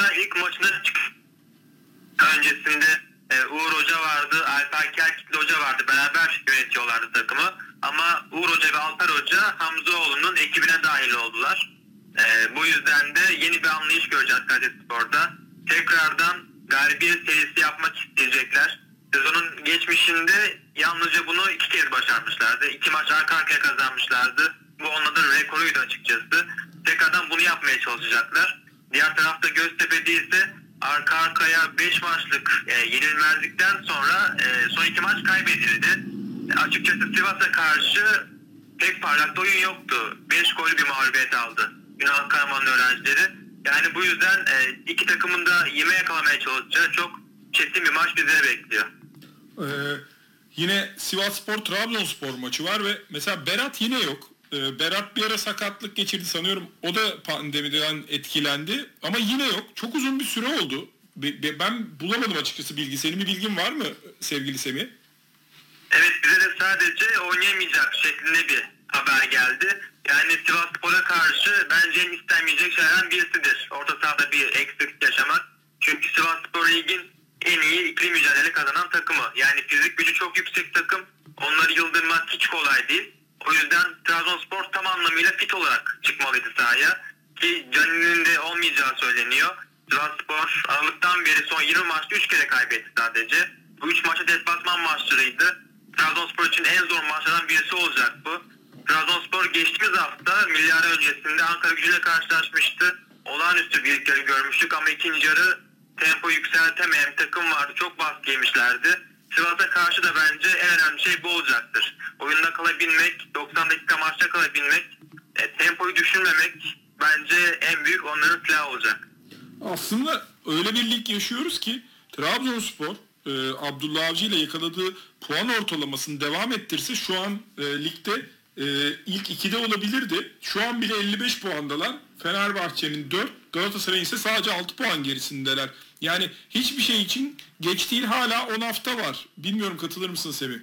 Hoca ilk maçına çık öncesinde e, Uğur Hoca vardı, Alper Kerkitli Hoca vardı. Beraber yönetiyorlardı takımı. Ama Uğur Hoca ve Alper Hoca Hamzoğlu'nun ekibine dahil oldular. E, bu yüzden de yeni bir anlayış göreceğiz Kayserispor'da. Tekrardan galibiyet serisi yapmak isteyecekler. Sezonun geçmişinde yalnızca bunu iki kez başarmışlardı. İki maç arka arkaya kazanmışlardı. Bu onların rekoruydu açıkçası. Tekrardan bunu yapmaya çalışacaklar. Diğer tarafta Göztepe'de ise arka arkaya 5 maçlık e, yenilmezlikten sonra e, son iki maç kaybedildi. Açıkçası Sivas'a karşı pek parlak oyun yoktu. 5 golü bir mağlubiyet aldı Yunan Karaman'ın öğrencileri. Yani bu yüzden e, iki takımın da yeme yakalamaya çalışacağı çok kesin bir maç bizleri bekliyor. Ee, yine Sivas Spor Trabzonspor maçı var ve mesela Berat yine yok. Ee, Berat bir ara sakatlık geçirdi sanıyorum. O da pandemiden etkilendi ama yine yok. Çok uzun bir süre oldu. Be- be- Ben bulamadım açıkçası bilgi. Senin bir bilgin var mı sevgili Semih? Evet bize de sadece oynayamayacak şeklinde bir haber geldi. Yani Sivas Spor'a karşı bence en istenmeyecek şeylerden birisidir. Orta sahada bir eksiklik yaşamak. Çünkü Sivas Spor Lig'in en iyi ikili mücadele kazanan takımı. Yani fizik gücü çok yüksek takım. Onları yıldırmak hiç kolay değil. O yüzden Trabzonspor tam anlamıyla fit olarak çıkmalıydı sahaya. Ki Canin'in de olmayacağı söyleniyor. Trabzonspor Aralık'tan beri son 20 maçta 3 kere kaybetti sadece. Bu 3 maçta deplasman maçlarıydı. Trabzonspor için en zor maçlardan birisi olacak bu. Trabzonspor geçtiğimiz hafta milli ara öncesinde Ankara gücüyle karşılaşmıştı. Olağanüstü bir ilk yarı görmüştük ama ikinci yarı tempo yükseltemeyen takım vardı. Çok baskı yemişlerdi. Sivas'a karşı da bence en önemli şey bu olacaktır. Oyunda kalabilmek, 90 dakika maçta kalabilmek, e, tempoyu düşürmemek bence en büyük onların silahı olacak. Aslında öyle bir lig yaşıyoruz ki Trabzonspor e, Abdullah Avcı ile yakaladığı puan ortalamasını devam ettirse şu an e, ligde e, ilk ikide olabilirdi. Şu an bile 55 puandalar. Fenerbahçe'nin 4, Galatasaray'ın ise sadece 6 puan gerisindeler. Yani hiçbir şey için geç değil hala 10 hafta var. Bilmiyorum katılır mısın Semih?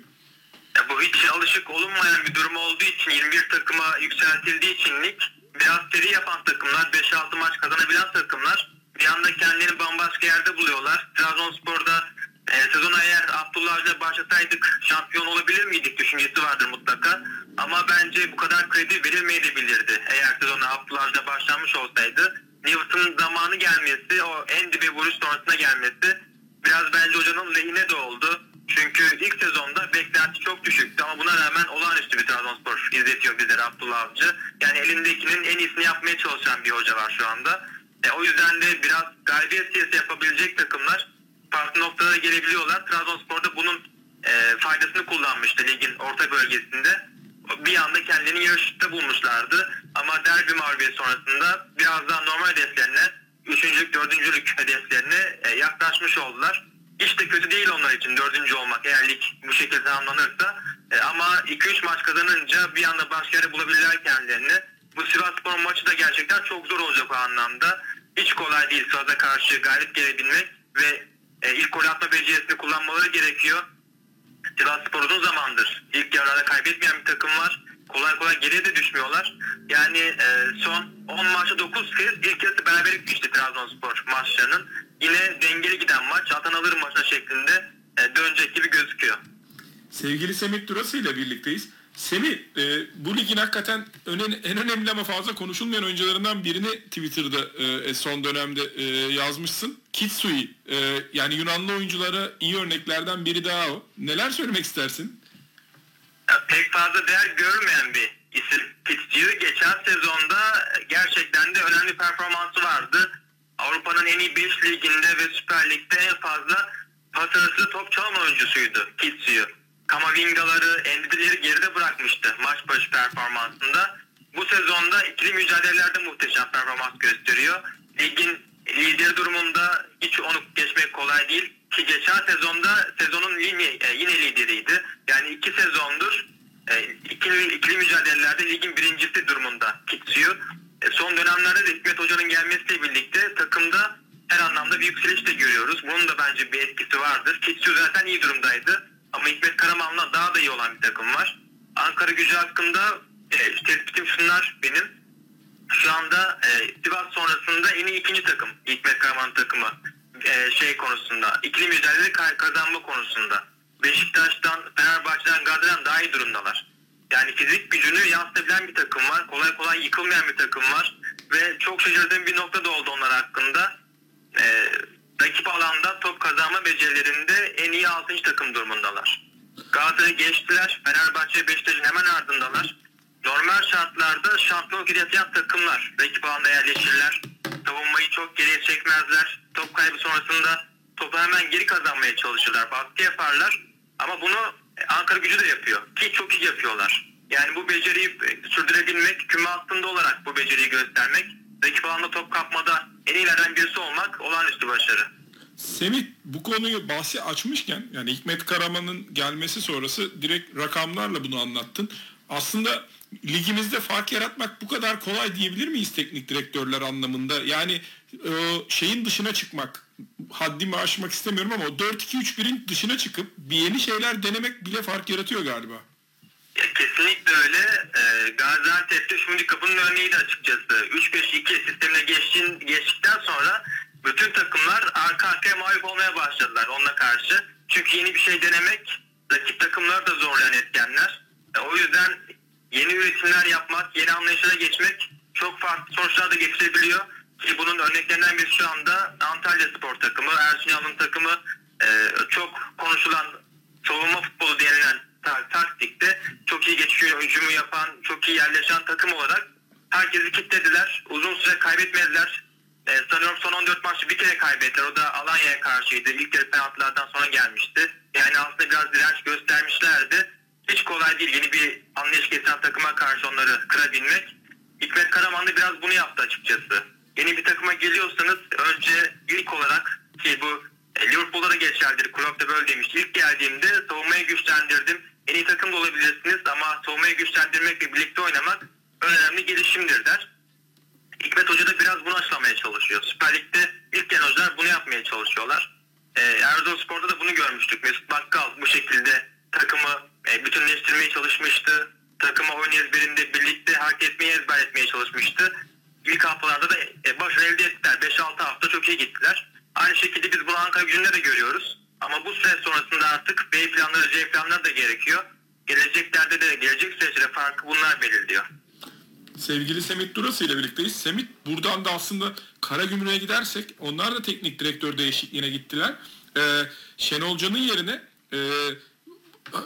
Ya bu hiç alışık olunmayan bir durum olduğu için 21 takıma yükseltildiği için lig biraz seri yapan takımlar, 5-6 maç kazanabilen takımlar bir anda kendilerini bambaşka yerde buluyorlar. Trabzonspor'da e, sezona eğer Abdullah Avcı'yla başlasaydık şampiyon olabilir miydik düşüncesi vardır mutlaka. Ama bence bu kadar kredi verilmeyebilirdi eğer sezona Abdullah Avcı'yla başlanmış olsaydı. Newton'un zamanı gelmesi, o en dibe vuruş sonrasına gelmesi biraz bence hocanın lehine de oldu. Çünkü ilk sezonda beklenti çok düşüktü ama buna rağmen olağanüstü bir Trabzonspor izletiyor bizlere Abdullah Avcı. Yani elindekinin en iyisini yapmaya çalışan bir hoca var şu anda. E, o yüzden de biraz galibiyet siyasi yapabilecek takımlar farklı noktalara gelebiliyorlar. Trabzonspor'da bunun e, faydasını kullanmıştı ligin orta bölgesinde. Bir anda kendilerini yarışta bulmuşlardı. Ama derbi mağlubiyeti sonrasında biraz daha normal hedeflerine, üçüncülük, dördüncülük hedeflerine e, yaklaşmış oldular. Hiç de kötü değil onlar için dördüncü olmak eğer lig bu şekilde tamamlanırsa. E, ama 2-3 maç kazanınca bir anda başka yere bulabilirler kendilerini. Bu Sivas Spor maçı da gerçekten çok zor olacak o anlamda. Hiç kolay değil Sivas'a karşı galip gelebilmek ve e, ilk gol atma becerisini kullanmaları gerekiyor. Sivas Spor uzun zamandır ilk yarıda kaybetmeyen bir takım var. Kolay kolay geriye de düşmüyorlar. Yani e, son 10 maçta 9 kez ilk yarısı beraberlik bitmişti Trabzonspor maçlarının. Yine dengeli giden maç, atan alır maçına şeklinde e, dönecek gibi gözüküyor. Sevgili Semih Durası ile birlikteyiz. Semih, e, bu ligin hakikaten önen, en önemli ama fazla konuşulmayan oyuncularından birini Twitter'da e, son dönemde e, yazmışsın. Kitsui, e, yani Yunanlı oyunculara iyi örneklerden biri daha o. Neler söylemek istersin? Ya, pek fazla değer görmeyen bir isim Fitzgerald. Geçen sezonda gerçekten de önemli performansı vardı. Avrupa'nın en iyi 5 liginde ve Süper Lig'de en fazla pas arası top çalma oyuncusuydu Fitzgerald. Kamavingaları, Endidileri geride bırakmıştı maç başı performansında. Bu sezonda ikili mücadelelerde muhteşem performans gösteriyor. Ligin lideri durumunda hiç onu geçmek kolay değil. Ki geçen sezonda sezonun yine, e, yine lideriydi. Yani iki sezondur e, ikili, ikili mücadelelerde ligin birincisi durumunda Kitsuyu. E, son dönemlerde de Hikmet Hoca'nın gelmesiyle birlikte takımda her anlamda bir yükseliş de görüyoruz. Bunun da bence bir etkisi vardır. Kitsuyu zaten iyi durumdaydı. Ama Hikmet Karaman'la daha da iyi olan bir takım var. Ankara gücü hakkında e, tespitim şunlar benim. şu anda e, Sivas sonrasında en iyi ikinci takım. Hikmet Karaman takımı. E, şey konusunda. ikili mücadele ka- kazanma konusunda. Beşiktaş'tan, Fenerbahçe'den, Galatasaray'dan daha iyi durumdalar. Yani fizik gücünü yansıtabilen bir takım var. Kolay kolay yıkılmayan bir takım var. Ve çok şaşırdığım bir nokta da oldu onlar hakkında. E, rakip alanda top kazanma becerilerinde en iyi 6. takım durumundalar. Galatasaray'ı geçtiler. Fenerbahçe Beşiktaş'ın hemen ardındalar. Normal şartlarda şampiyonluk yaratan takımlar rakip alanda yerleşirler. Savunmayı çok geriye çekmezler. Top kaybı sonrasında topu hemen geri kazanmaya çalışırlar. Baskı yaparlar. Ama bunu Ankara gücü de yapıyor. Ki çok iyi yapıyorlar. Yani bu beceriyi sürdürebilmek, küme altında olarak bu beceriyi göstermek, rakip alanda top kapmada en iyilerden birisi olmak olağanüstü başarı. Semih bu konuyu bahsi açmışken yani Hikmet Karaman'ın gelmesi sonrası direkt rakamlarla bunu anlattın. Aslında ligimizde fark yaratmak bu kadar kolay diyebilir miyiz teknik direktörler anlamında? Yani e, şeyin dışına çıkmak, haddimi aşmak istemiyorum ama o 4-2-3-1'in dışına çıkıp bir yeni şeyler denemek bile fark yaratıyor galiba. Ya kesinlikle öyle. Gaziantep'te şimdi kapının örneğiydi açıkçası. 3-5-2 sistemine geçtiğin, geçtikten sonra bütün takımlar arka arkaya mağlup olmaya başladılar onunla karşı. Çünkü yeni bir şey denemek rakip takımları da zorlayan etkenler. E, o yüzden yeni üretimler yapmak, yeni anlayışlara geçmek çok farklı sonuçlar da getirebiliyor. Ki bunun örneklerinden biri şu anda Antalya Spor takımı, Ersun Yanal'ın takımı e, çok konuşulan savunma futbolu denilen ta- taktikte çok iyi geçiyor hücumu yapan, çok iyi yerleşen takım olarak herkesi kilitlediler. Uzun süre kaybetmediler. Ee, sanıyorum son 14 maçı bir kere kaybettiler. O da Alanya'ya karşıydı. İlk kere penaltılardan sonra gelmişti. Yani aslında biraz direnç göstermişlerdi. Hiç kolay değil yeni bir anlayış getiren takıma karşı onları kırabilmek. Hikmet Karaman da biraz bunu yaptı açıkçası. Yeni bir takıma geliyorsanız önce ilk olarak ki bu e, Liverpool'da da geçerlidir. Klopp da böyle demişti. İlk geldiğimde savunmayı güçlendirdim. En iyi takım da olabilirsiniz ama savunmayı güçlendirmek ve birlikte oynamak önemli gelişimdir der. Hikmet Hoca da biraz bunu aşılamaya çalışıyor. Süper Lig'de ilk gelen hocalar bunu yapmaya çalışıyorlar. Ee, Erzurumspor'da da bunu görmüştük. Mesut Bakkal bu şekilde takımı e, bütünleştirmeye çalışmıştı. Takıma oyun ezberinde birlikte hak etmeyi ezber etmeye çalışmıştı. İlk haftalarda da e, başarı elde ettiler. 5-6 hafta çok iyi gittiler. Aynı şekilde biz bunu Ankara gücünde de görüyoruz. Ama bu süre sonrasında artık B planları, C planları da gerekiyor. Geleceklerde de, gelecek süreçte farkı bunlar belirliyor. Sevgili Semih Durası ile birlikteyiz. Semih buradan da aslında Karagümrük'e gidersek onlar da teknik direktör değişikliğine gittiler. Ee, Şenol Can'ın yerine e,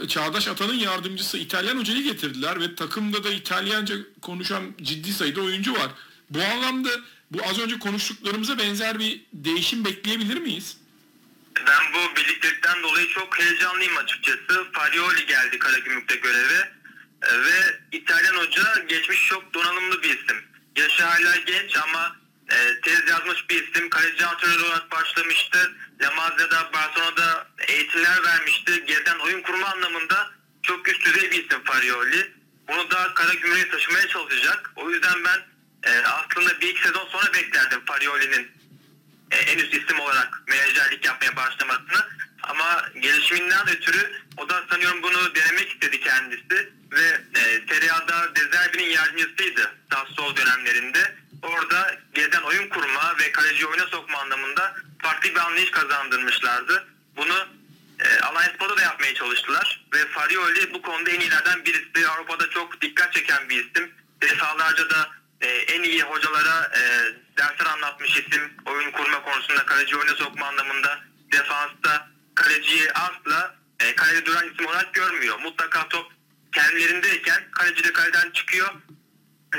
Çağdaş Atan'ın yardımcısı İtalyan hocayı getirdiler ve takımda da İtalyanca konuşan ciddi sayıda oyuncu var. Bu anlamda bu az önce konuştuklarımıza benzer bir değişim bekleyebilir miyiz? Bu birliktelikten dolayı çok heyecanlıyım açıkçası. Farioli geldi Karagümrük'te göreve Ee, ve İtalyan hoca geçmiş çok donanımlı bir isim. Yaşı hala genç ama e, tez yazmış bir isim. Kaleci antrenör olarak başlamıştı. La Mazia'da, Barcelona'da eğitimler vermişti. Geriden oyun kurma anlamında çok üst düzey bir isim Farioli. Bunu da Karagümrük'e taşımaya çalışacak. O yüzden ben e, aslında bir iki sezon sonra beklerdim Farioli'nin e, en üst isim olarak menajerlik yapmaya başlamasını. Ama gelişiminden ötürü o da sanıyorum bunu denemek istedi kendisi. Ve e, Serie A'da Dezerbi'nin yardımcısıydı Sassuolo dönemlerinde. Orada geriden oyun kurma ve kaleci oyuna sokma anlamında farklı bir anlayış kazandırmışlardı. Bunu e, Alliance Spor'da da yapmaya çalıştılar. Ve Farioli bu konuda en iyilerden birisi. Avrupa'da çok dikkat çeken bir isim. Defalarca da e, en iyi hocalara e, dersler anlatmış isim. Oyun kurma konusunda kaleci oyuna sokma anlamında defansta kaleciyi asla e, kalede duran isim olarak görmüyor. Mutlaka top kendilerindeyken kaleci de kaleden çıkıyor.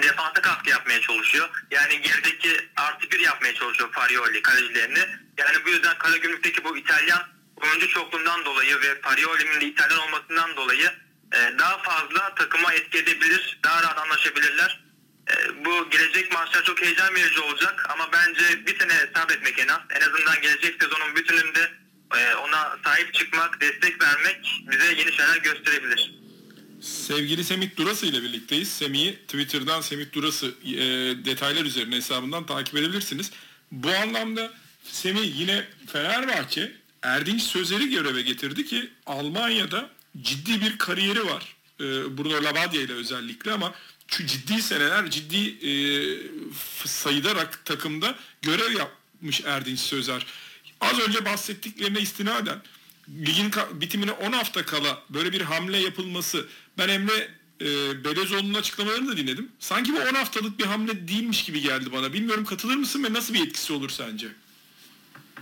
Defansa katkı yapmaya çalışıyor. Yani gerideki artı bir yapmaya çalışıyor Farioli kalecilerini. Yani bu yüzden Karagümrük'teki bu İtalyan oyuncu çokluğundan dolayı ve Farioli'nin de İtalyan olmasından dolayı e, daha fazla takıma etki edebilir, daha rahat anlaşabilirler. E, bu gelecek maçlar çok heyecan verici olacak ama bence bir sene sabretmek en az. En azından gelecek sezonun bütününde e, ona sahip çıkmak, destek vermek bize yeni şeyler gösterebilir. Sevgili Semih Durası ile birlikteyiz. Semih'i Twitter'dan Semih Durası e, detaylar üzerine hesabından takip edebilirsiniz. Bu anlamda Semih yine Fenerbahçe Erdinç Sözer'i göreve getirdi ki Almanya'da ciddi bir kariyeri var. E, Bruno Labbadia ile özellikle ama ciddi seneler ciddi e, sayıda rak, takımda görev yapmış Erdinç Sözer. Az önce bahsettiklerine istinaden ligin bitimine 10 hafta kala böyle bir hamle yapılması ben Emre e, Belezoğlu'nun açıklamalarını da dinledim. Sanki bu 10 haftalık bir hamle değilmiş gibi geldi bana. Bilmiyorum katılır mısın ve nasıl bir etkisi olur sence?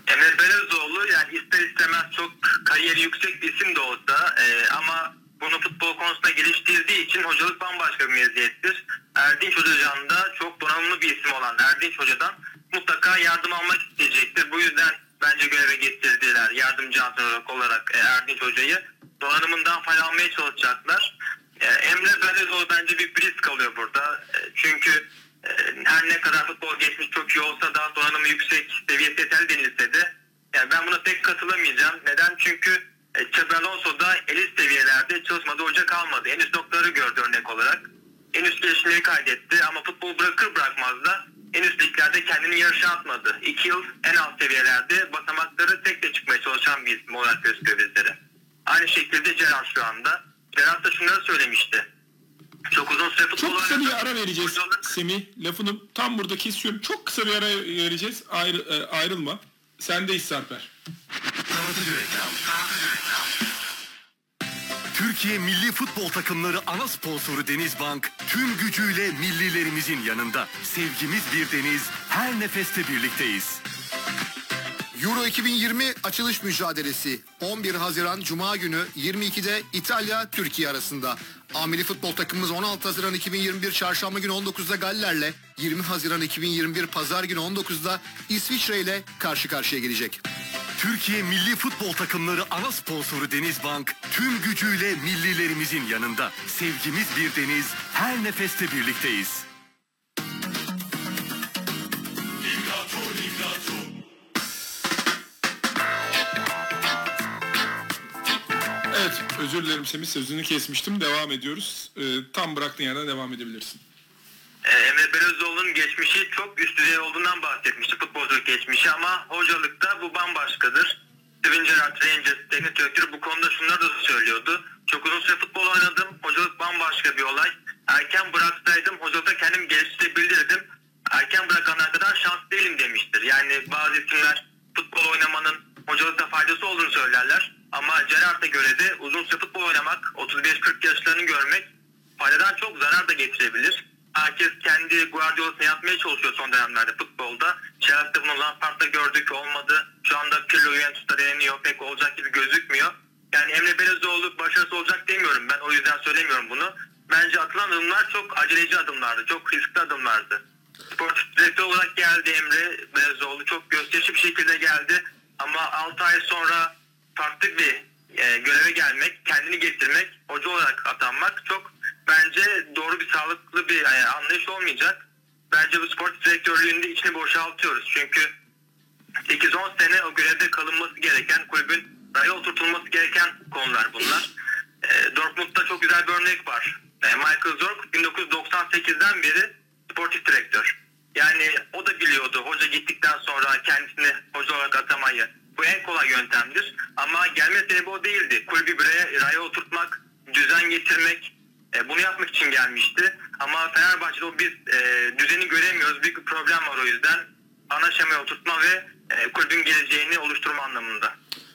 Emre Belezoğlu yani ister istemez çok kariyeri yüksek bir isim de olsa e, ama bunu futbol konusunda geliştirdiği için hocalık bambaşka bir meziyettir. Erdinç Hocacan da çok donanımlı bir isim olan Erdinç Hoca'dan mutlaka yardım almak isteyecektir. Bu yüzden bence göreve getirdiler yardımcı antrenör olarak e, Erdinç Hoca'yı. Donanımından faydalanmaya çalışacaklar. E, Emre Belezoğlu bence bir risk alıyor burada. E, çünkü her ne kadar futbol geçmiş çok iyi olsa da donanımı yüksek seviyesi yeterli denilse de yani ben buna pek katılamayacağım. Neden? Çünkü Xabi Alonso da elit seviyelerde çalışmadı hoca kalmadı. En üst noktaları gördü örnek olarak. En üst gelişmeyi kaydetti ama futbol bırakır bırakmaz da en üst liglerde kendini yarışa atmadı. İki yıl en alt seviyelerde basamakları tek de çıkmaya çalışan bir isim olarak gözüküyor bizlere. Aynı şekilde Gerard şu anda. Gerard da şunları söylemişti. Çok uzun süre futbol Çok kısa bir ara vereceğiz Hocalık- Semih. Lafını tam burada kesiyorum. Çok kısa bir ara vereceğiz. Ayrı, e, ayrılma. Sendeyiz Sarper. Türkiye Milli Futbol Takımları ana sponsoru Denizbank tüm gücüyle millilerimizin yanında. Sevgimiz bir deniz, her nefeste birlikteyiz. Euro 2020 açılış mücadelesi 11 Haziran Cuma günü 22'de İtalya Türkiye arasında. Amili futbol takımımız 16 Haziran 2021 Çarşamba günü 19'da Galler'le 20 Haziran 2021 Pazar günü 19'da İsviçre ile karşı karşıya gelecek. Türkiye Milli Futbol Takımları ana sponsoru Denizbank tüm gücüyle millilerimizin yanında. Sevgimiz bir deniz, her nefeste birlikteyiz. Evet özür dilerim Semih sözünü kesmiştim. Devam ediyoruz. E, tam bıraktığın yerden devam edebilirsin. Geçmişi çok üst düzey olduğundan bahsetmişti futbolculuk geçmişi ama hocalıkta bu bambaşkadır. Steven Gerrard Rangers teknik direktörü bu konuda şunları da söylüyordu. Çok uzun süre futbol oynadım. Hocalık bambaşka bir olay. Erken bıraksaydım hocalıkta kendimi geliştirebilirdim. Erken bırakanlar kadar şanslı değilim demiştir. Yani bazı isimler futbol oynamanın hocalıkta faydası olduğunu söylerler. Ama Gerrard'a göre de uzun süre futbol oynamak, 35-40 yaşlarını görmek faydadan çok zarar da getirebilir. Herkes kendi Guardiola'sını yapmaya çalışıyor son dönemlerde futbolda. Chelsea'de bunu Lampard'da gördük olmadı. Şu anda Pirlo Juventus'ta deneniyor. Pek olacak gibi gözükmüyor. Yani Emre Belezoğlu başarısı olacak demiyorum ben. O yüzden söylemiyorum bunu. Bence atılan adımlar çok aceleci adımlardı. Çok riskli adımlardı. Sportif direktör olarak geldi Emre Belezoğlu. Çok gösterişli bir şekilde geldi. Ama 6 ay sonra farklı bir e, göreve gelmek, kendini getirmek, hoca olarak atanmak çok bence doğru bir sağlıklı bir e, anlayış olmayacak. Bence bu spor direktörlüğünde içini boşaltıyoruz. Çünkü 8-10 sene o görevde kalınması gereken kulübün raya oturtulması gereken konular bunlar. E, Dortmund'da çok güzel bir örnek var. E, Michael Zorc 1998'den beri sportif direktör. Yani o da biliyordu hoca gittikten sonra kendisini hoca olarak atamayı. Bu en kolay yöntemdir. Ama gelme sebebi o değildi. Kulübü buraya raya oturtmak, düzen getirmek, e, bunu yapmak için gelmişti. Ama Fenerbahçe'de o biz e, düzeni göremiyoruz. Büyük bir problem var o yüzden. Ana şemaya oturtma ve e, kulübün geleceğini oluşturma anlamında.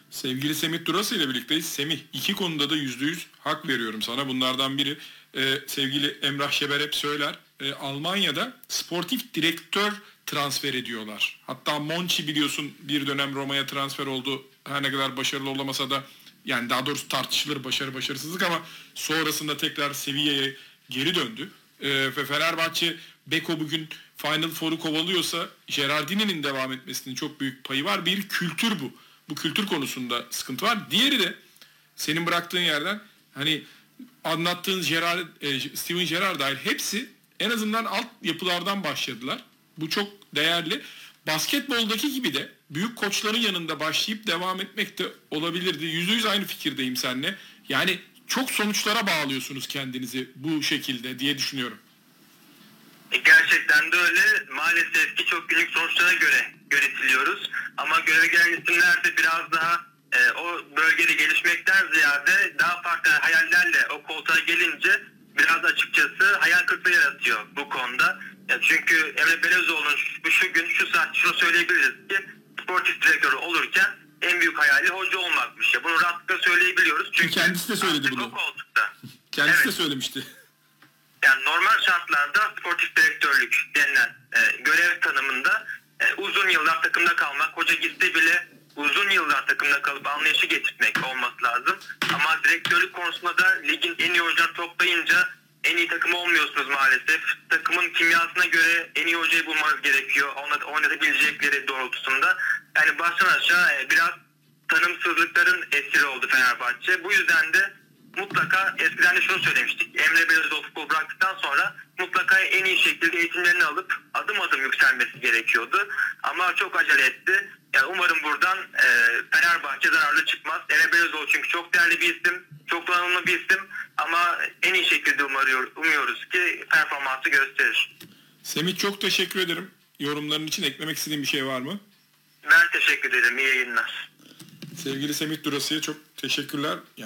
Sevgili Semih Durası ile birlikteyiz. Semih iki konuda da yüzde yüz hak veriyorum sana. Bunlardan biri e, sevgili Emrah Şeber hep söyler. E, Almanya'da sportif direktör transfer ediyorlar. Hatta Monchi biliyorsun bir dönem Roma'ya transfer oldu. Her ne kadar başarılı olamasa da yani daha doğrusu tartışılır başarı başarısızlık ama sonrasında tekrar seviyeye geri döndü. E, ve Fenerbahçe Beko bugün Final Four'u kovalıyorsa Gerardini'nin devam etmesinin çok büyük payı var. Bir kültür bu. Bu kültür konusunda sıkıntı var. Diğeri de senin bıraktığın yerden hani anlattığın Gerard, e, Steven Gerrard dahil hepsi en azından alt yapılardan başladılar. Bu çok değerli. Basketboldaki gibi de büyük koçların yanında başlayıp devam etmek de olabilirdi. Yüzde yüz aynı fikirdeyim seninle. Yani çok sonuçlara bağlıyorsunuz kendinizi bu şekilde diye düşünüyorum. E, Gerçekten de öyle. Maalesef ki çok günlük sonuçlara göre yönetiliyoruz. Ama göreve gelen isimler de biraz daha e, o bölgede gelişmekten ziyade daha farklı hayallerle o koltuğa gelince biraz açıkçası hayal kırıklığı ya çünkü Emre Belezoğlu'nun şu, şu gün şu saat şunu söyleyebiliriz ki sportif direktörü olurken en büyük hayali hoca olmakmış. Ya bunu rahatlıkla söyleyebiliyoruz. Çünkü kendisi de söyledi bunu. koltukta. kendisi evet. de söylemişti. Yani normal şartlarda sportif direktörlük denilen e, görev tanımında e, uzun yıllar takımda kalmak, hoca gitti bile uzun yıllar takımda kalıp anlayışı getirmek olması lazım. Ama direktörlük konusunda da ligin en iyi oyuncuları toplayınca en iyi takım olmuyorsunuz maalesef. Takımın kimyasına göre en iyi hocayı bulmanız gerekiyor. Ona, oynatabilecekleri doğrultusunda. Yani baştan aşağı e, biraz tanımsızlıkların esiri oldu Fenerbahçe. Bu yüzden de mutlaka eskiden de şunu söylemiştik. Emre Belözoğlu futbol bıraktıktan sonra mutlaka en iyi şekilde eğitimlerini alıp adım adım yükselmesi gerekiyordu. Ama çok acele etti. Yani umarım buradan e, Fenerbahçe zararlı çıkmaz. Emre Belözoğlu çünkü çok değerli bir isim. Çok donanımlı bir isim. Ama en iyi şekilde umuyor, umuyoruz ki performansı gösterir. Semih çok teşekkür ederim. Yorumların için eklemek istediğin bir şey var mı? Ben teşekkür ederim. İyi yayınlar. Sevgili Semih Durası'ya çok teşekkürler.